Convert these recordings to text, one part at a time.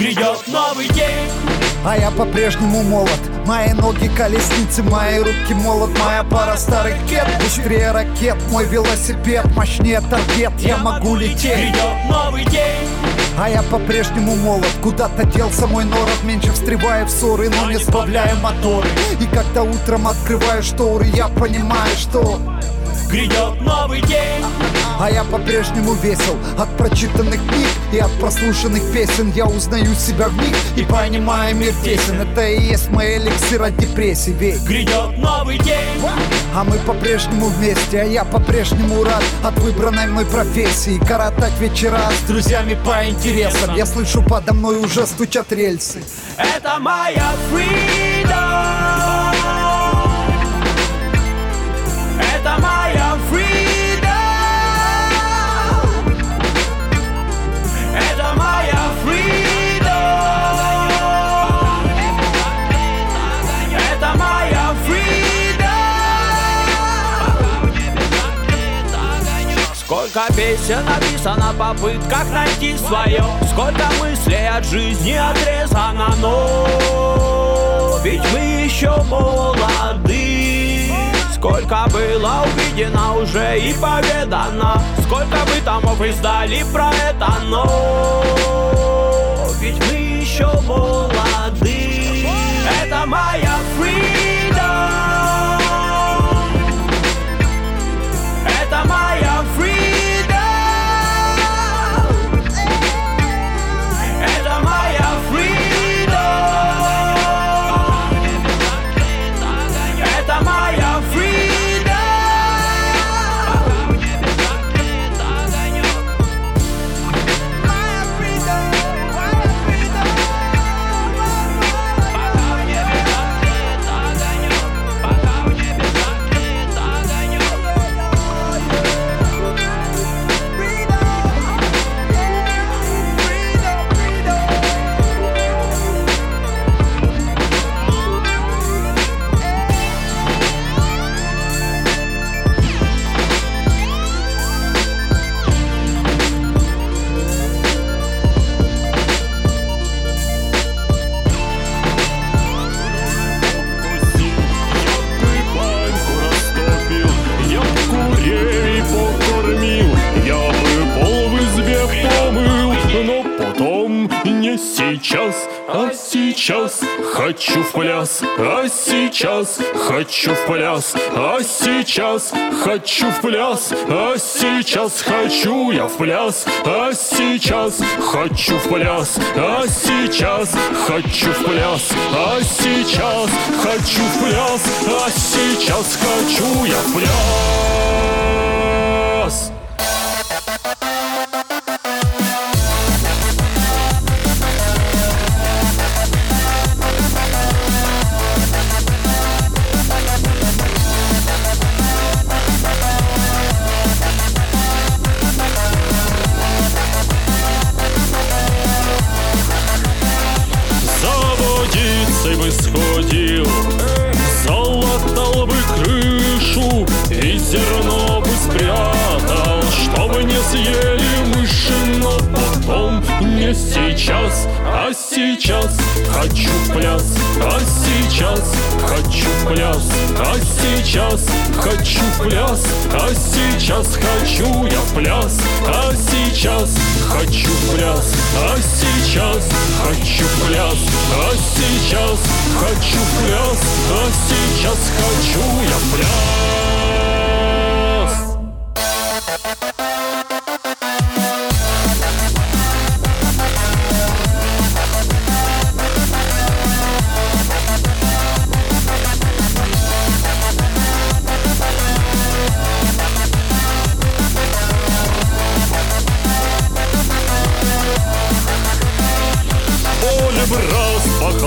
Грядет новый день. А я по-прежнему молод. Мои ноги колесницы, мои руки молот Моя пара старых кет. Быстрее ракет, мой велосипед Мощнее торпед, я могу лететь. Грядет новый день. А я по-прежнему молод. Куда-то делся мой нород Меньше встревая в ссоры, но не сбавляя моторы И когда утром открываю шторы Я понимаю, что Грядет новый день а я по-прежнему весел От прочитанных книг и от прослушанных песен. Я узнаю себя в них и понимаю мир тесен Это и есть мой эликсир от депрессии. Ведь грядет новый день. А мы по-прежнему вместе, а я по-прежнему рад От выбранной мной профессии. Коротать вечера с друзьями по интересам. Я слышу подо мной уже стучат рельсы. Это моя freedom. Это моя freedom Сколько песен написано в попытках найти свое. Сколько мыслей от жизни отрезано Но ведь мы еще молоды. Сколько было увидено уже и поведано. Сколько вы томов издали про это Но ведь мы еще молоды. Это моя хочу в пляс, а сейчас хочу в пляс, а сейчас хочу я в пляс, а сейчас хочу в пляс, а сейчас хочу в пляс, а сейчас хочу в пляс, а сейчас хочу я в пляс.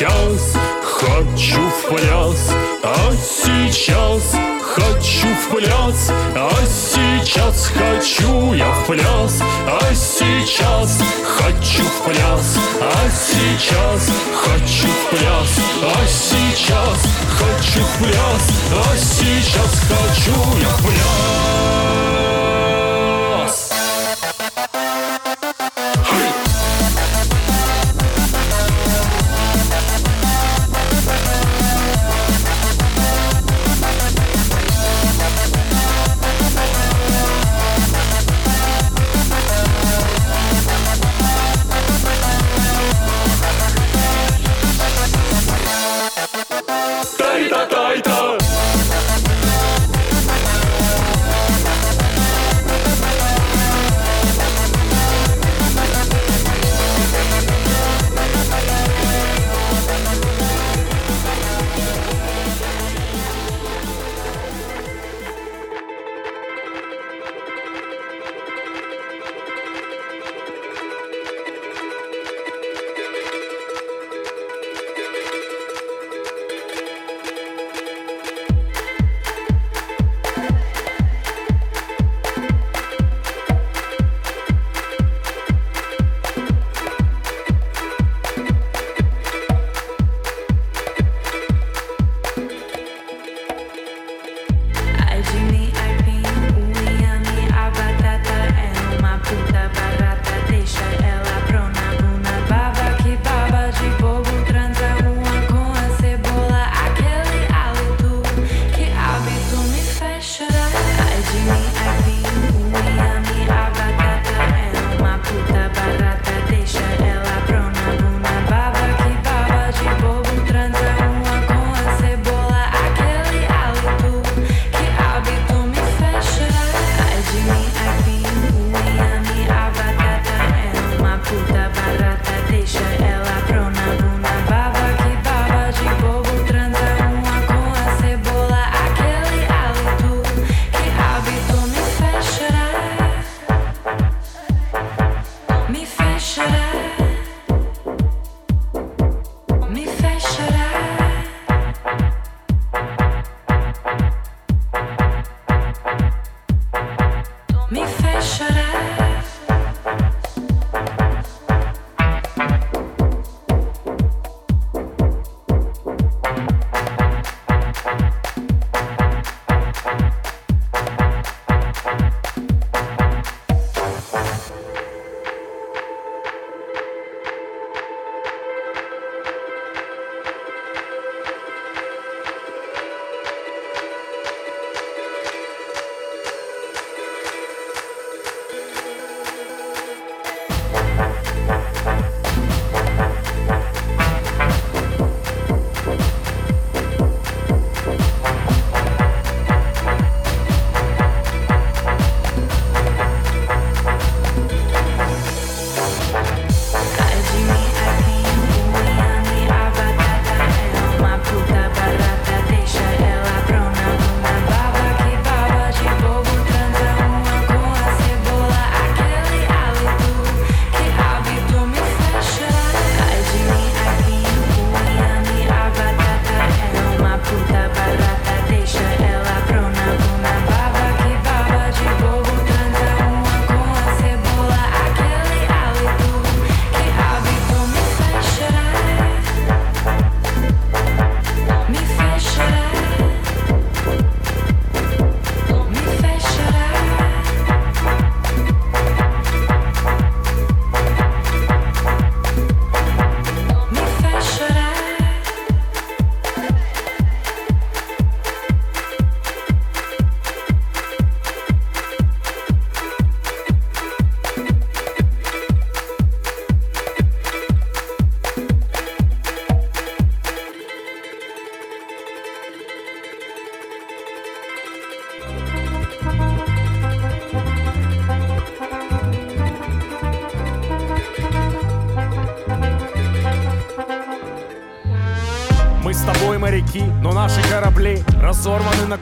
сейчас хочу в пляс, а сейчас хочу в пляс, а сейчас хочу я в пляс, а сейчас хочу в пляс, а сейчас хочу в пляс, а сейчас хочу в пляс, а сейчас хочу я в пляс.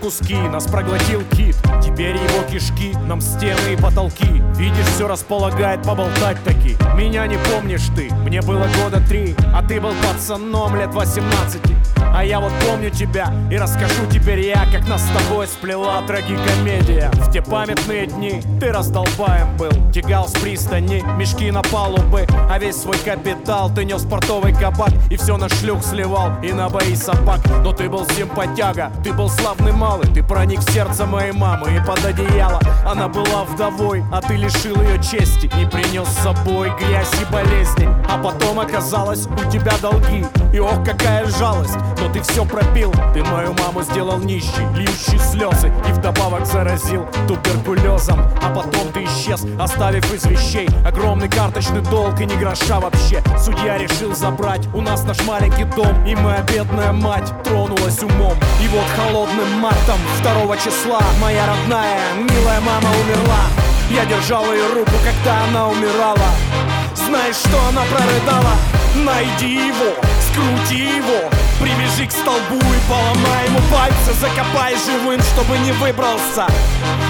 Куски, нас проглотил кит. Теперь его кишки, нам стены и потолки. Видишь, все располагает поболтать таки. Меня не помнишь ты, мне было года три А ты был пацаном лет 18 а я вот помню тебя и расскажу теперь я, как нас с тобой сплела трагикомедия. В те памятные дни ты раздолбаем был. Тягал с пристани, мешки на палубы А весь свой капитал ты нес портовый кабак. И все на шлюх сливал и на бои собак. Но ты был симпатяга, ты был славный малый. Ты проник в сердце моей мамы и под одеяло. Она была вдовой, а ты лишил ее чести И принес с собой грязь и болезни. А потом оказалось у тебя долги. И ох, какая жалость! Но ты все пропил. Ты мою маму сделал нищей, льющей слезы И вдобавок заразил туберкулезом. А потом ты исчез, оставив из вещей Огромный карточный долг и не гроша вообще. Судья решил забрать у нас наш маленький дом И моя бедная мать тронулась умом. И вот холодным мартом второго числа Моя родная, милая мама умерла. Я держал ее руку, когда она умирала. Знаешь, что она прорыдала? Найди его, скрути его Привяжи к столбу и поломай ему пальцы Закопай живым, чтобы не выбрался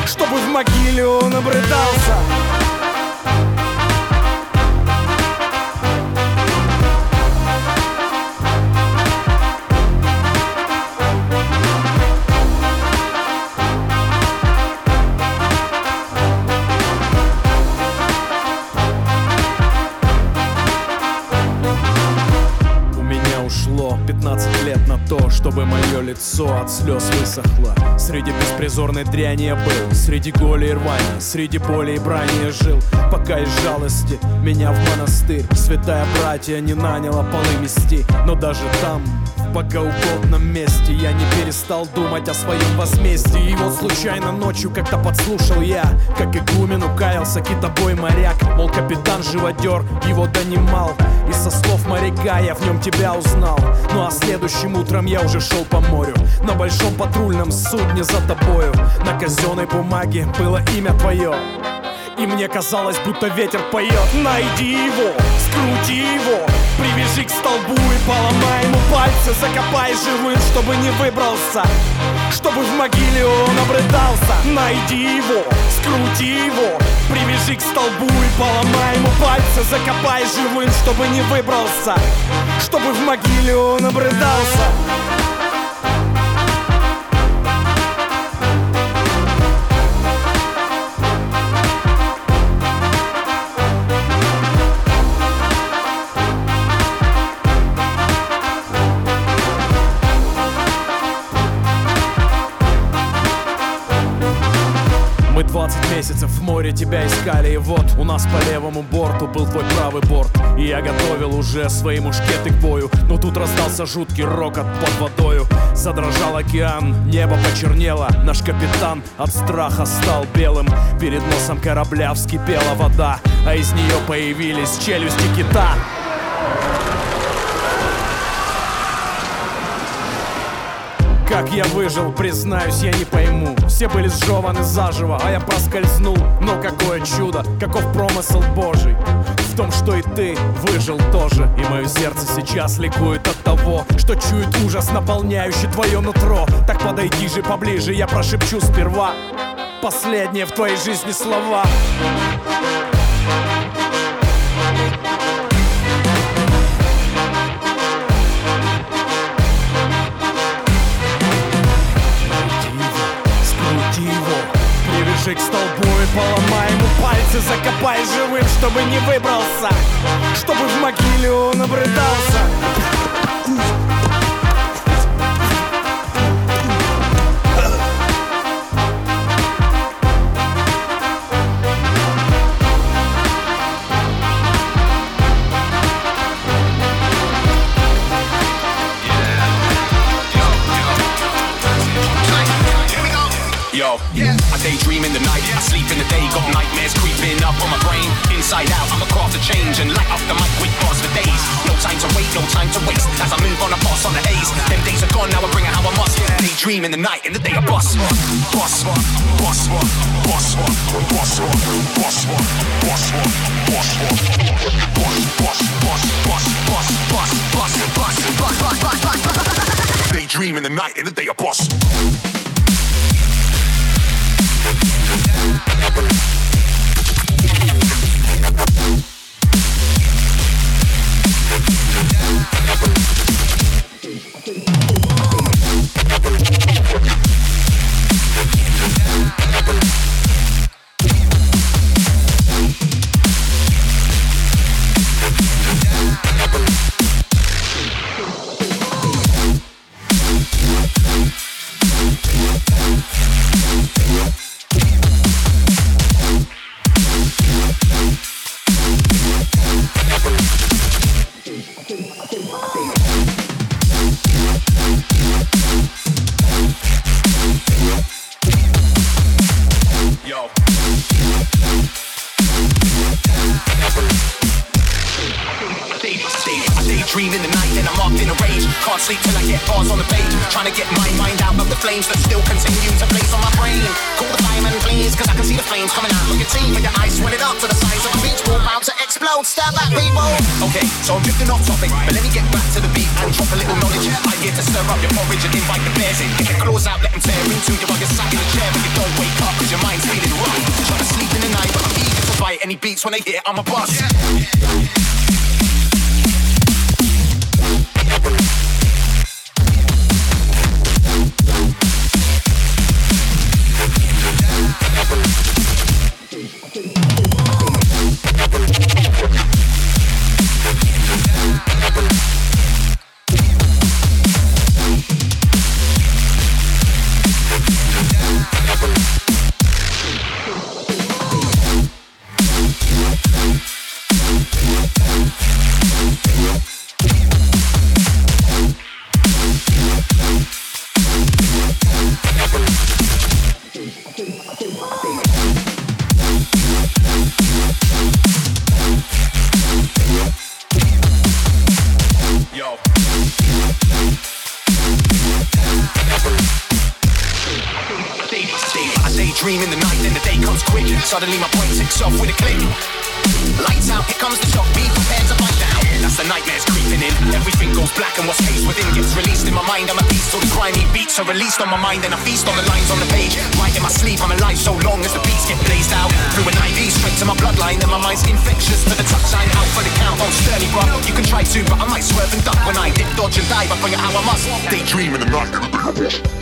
Чтобы в могиле он обрыдался чтобы мое лицо от слез высохло. Среди беспризорной дряни я был Среди голи и рвания, среди боли и брани я жил. Пока из жалости меня в монастырь Святая братья не наняла полы мести. Но даже там, в богоугодном месте. Я не перестал думать о своем возмездии. И вот случайно ночью как-то подслушал я Как игумен укаялся китобой моряк. Мол, капитан живодер его донимал. И со слов моряка я в нем тебя узнал. Ну а следующим утром я уже шел по морю. На большом патрульном судне за тобою. На казенной бумаге было имя твое. И мне казалось, будто ветер поет. Найди его, скрути его. Привяжи к столбу и поломай ему пальцы. Закопай живым, чтобы не выбрался. Чтобы в могиле он обрыдался. Найди его, скрути его. Привяжи к столбу и поломай ему пальцы. Закопай живым, чтобы не выбрался. Чтобы в могиле он обрыдался месяцев в море тебя искали И вот у нас по левому борту был твой правый борт. И я готовил уже свои мушкеты к бою Но тут раздался жуткий рокот под водою. Задрожал океан, небо почернело Наш капитан от страха стал белым. Перед носом корабля вскипела вода А из нее появились челюсти кита Как я выжил, признаюсь, я не пойму. Все были сжеваны заживо, а я проскользнул. Но какое чудо, каков промысел божий? В том, что и ты выжил тоже. И мое сердце сейчас ликует от того Что чует ужас, наполняющий твое нутро. Так подойди же поближе, я прошепчу сперва Последние в твоей жизни слова Привяжи к столбу и поломай ему пальцы Закопай живым, чтобы не выбрался Чтобы в могиле он обрыдался daydream in the night. I sleep in the day, got nightmares creeping up on my brain. Inside out, I'm a craft to change and light up the mic with bars for days. No time to wait, no time to waste. As I move on, I pass on the haze. Them days are gone, now I bring it how I must. Daydream in the night, in the day I bust. Bust, bust, bust, bust, bust, bust, bust, bust, bust, bust, bust, bust, bust, Thank people. Okay, so I'm drifting off topic, but let me get back to the beat and drop a little knowledge. I get to stir up your porridge and invite the bears in. Get the claws out, let them tear into you while you're sat in a chair, but you don't wake up because your mind's feeling right. Trying to sleep in the night, but I'm eager to fight any beats when they hit. I'm a boss. Yeah. Day comes quick. Suddenly my point ticks off with a click. Lights out, here comes the shot, be prepared to fight down. That's the nightmares creeping in. Everything goes black and what's haze within gets released in my mind. I'm a beast, all the grimy beats are released on my mind and I feast on the lines on the page. Right in my sleep, I'm alive so long as the beats get blazed out. Through an IV straight to my bloodline, and my mind's infectious to the touchline. Out for the count, oh sturdy bro. You can try to, but I might swerve and duck when I dip, dodge and dive. I it how I must. Daydream in the night.